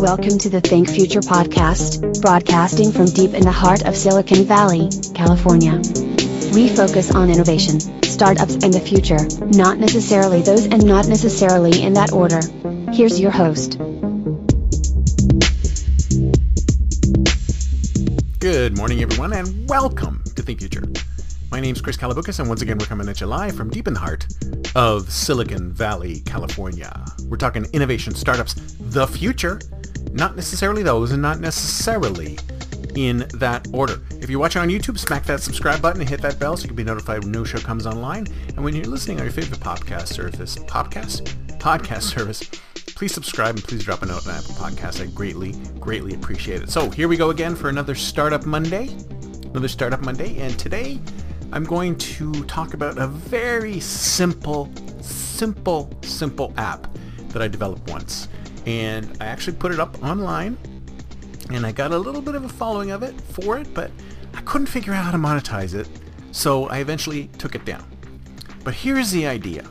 Welcome to the Think Future podcast, broadcasting from deep in the heart of Silicon Valley, California. We focus on innovation, startups, and the future, not necessarily those and not necessarily in that order. Here's your host. Good morning, everyone, and welcome to Think Future. My name's Chris Kalaboukis, and once again, we're coming at you live from deep in the heart of Silicon Valley, California. We're talking innovation, startups, the future, not necessarily those, and not necessarily in that order. If you're watching on YouTube, smack that subscribe button and hit that bell so you can be notified when no show comes online. And when you're listening on your favorite podcast service, podcast, podcast service, please subscribe and please drop a note on Apple Podcasts. I greatly, greatly appreciate it. So here we go again for another Startup Monday, another Startup Monday, and today I'm going to talk about a very simple, simple, simple app that I developed once and I actually put it up online and I got a little bit of a following of it for it, but I couldn't figure out how to monetize it, so I eventually took it down. But here's the idea.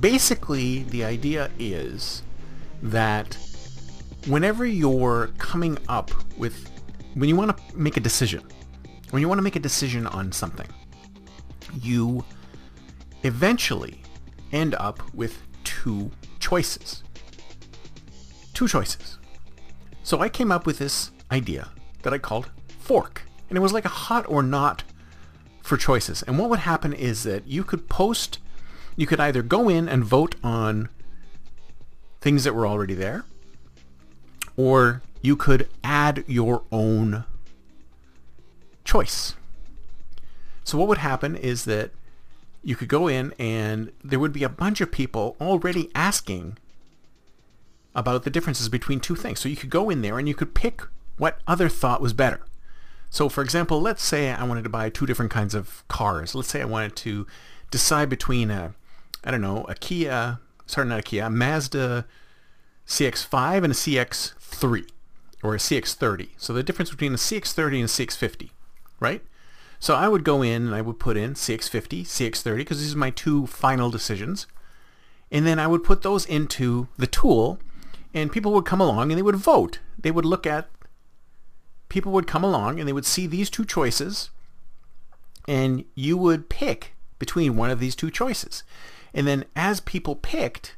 Basically, the idea is that whenever you're coming up with, when you want to make a decision, when you want to make a decision on something, you eventually end up with two choices two choices. So I came up with this idea that I called fork. And it was like a hot or not for choices. And what would happen is that you could post, you could either go in and vote on things that were already there, or you could add your own choice. So what would happen is that you could go in and there would be a bunch of people already asking about the differences between two things. So you could go in there and you could pick what other thought was better. So for example, let's say I wanted to buy two different kinds of cars. Let's say I wanted to decide between a, I don't know, a Kia, sorry, not a Kia, a Mazda CX-5 and a CX-3 or a CX-30. So the difference between a CX-30 and a CX-50, right? So I would go in and I would put in CX-50, CX-30 because these are my two final decisions. And then I would put those into the tool and people would come along and they would vote. They would look at, people would come along and they would see these two choices and you would pick between one of these two choices. And then as people picked,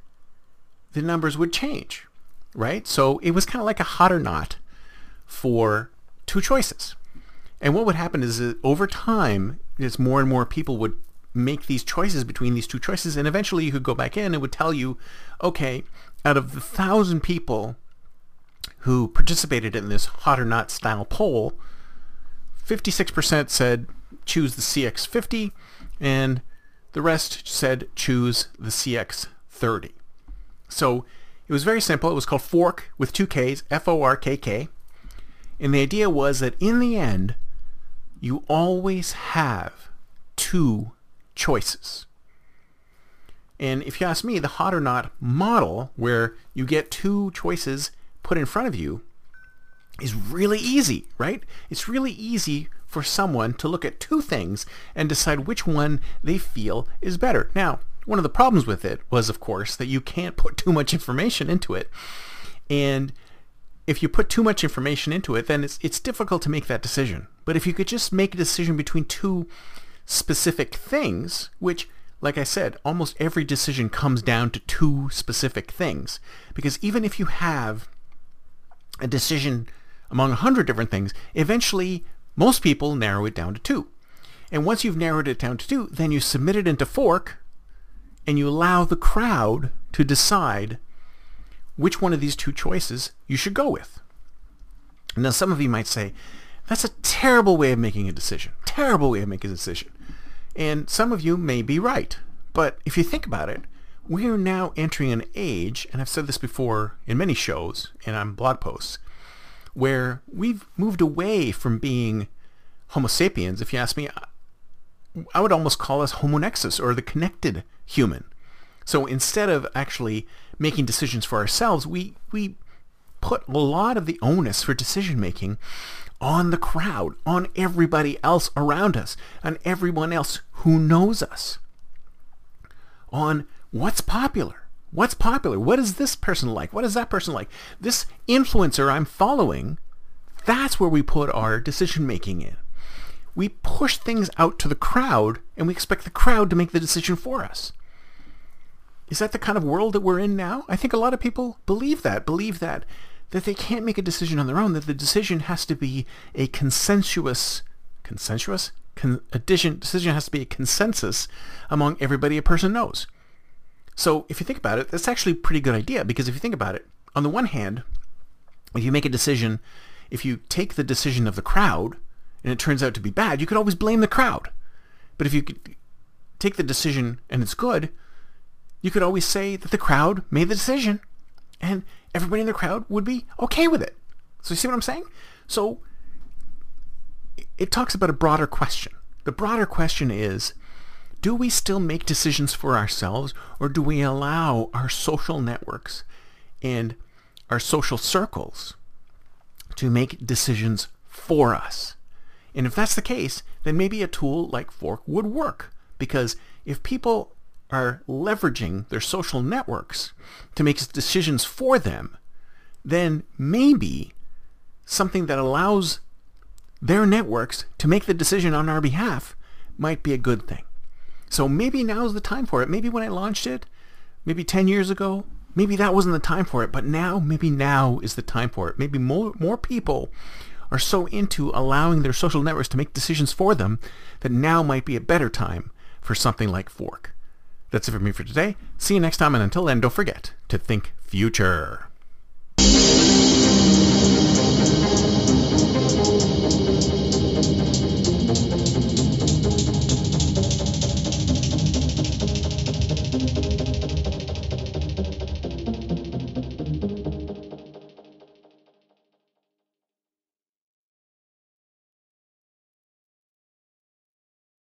the numbers would change, right? So it was kind of like a hot or not for two choices. And what would happen is that over time, as more and more people would make these choices between these two choices, and eventually you could go back in and it would tell you, okay, out of the thousand people who participated in this hot or not style poll, 56% said choose the CX50 and the rest said choose the CX30. So it was very simple. It was called Fork with two Ks, F-O-R-K-K. And the idea was that in the end, you always have two choices. And if you ask me, the hot or not model, where you get two choices put in front of you, is really easy, right? It's really easy for someone to look at two things and decide which one they feel is better. Now, one of the problems with it was, of course, that you can't put too much information into it. And if you put too much information into it, then it's, it's difficult to make that decision. But if you could just make a decision between two specific things, which like I said, almost every decision comes down to two specific things. Because even if you have a decision among a hundred different things, eventually most people narrow it down to two. And once you've narrowed it down to two, then you submit it into fork and you allow the crowd to decide which one of these two choices you should go with. Now some of you might say, that's a terrible way of making a decision. Terrible way of making a decision. And some of you may be right. But if you think about it, we're now entering an age, and I've said this before in many shows and on blog posts, where we've moved away from being Homo sapiens. If you ask me, I would almost call us Homo nexus or the connected human. So instead of actually making decisions for ourselves, we, we put a lot of the onus for decision making on the crowd, on everybody else around us, on everyone else who knows us, on what's popular. What's popular? What is this person like? What is that person like? This influencer I'm following, that's where we put our decision making in. We push things out to the crowd and we expect the crowd to make the decision for us. Is that the kind of world that we're in now? I think a lot of people believe that, believe that that they can't make a decision on their own, that the decision has to be a consensuous, consensuous? Con- addition, decision has to be a consensus among everybody a person knows. So if you think about it, that's actually a pretty good idea because if you think about it, on the one hand, if you make a decision, if you take the decision of the crowd and it turns out to be bad, you could always blame the crowd. But if you take the decision and it's good, you could always say that the crowd made the decision and everybody in the crowd would be okay with it. So you see what I'm saying? So it talks about a broader question. The broader question is, do we still make decisions for ourselves or do we allow our social networks and our social circles to make decisions for us? And if that's the case, then maybe a tool like Fork would work because if people are leveraging their social networks to make decisions for them, then maybe something that allows their networks to make the decision on our behalf might be a good thing. So maybe now's the time for it. Maybe when I launched it, maybe 10 years ago, maybe that wasn't the time for it. But now, maybe now is the time for it. Maybe more, more people are so into allowing their social networks to make decisions for them that now might be a better time for something like Fork. That's it for me for today. See you next time, and until then, don't forget to think future.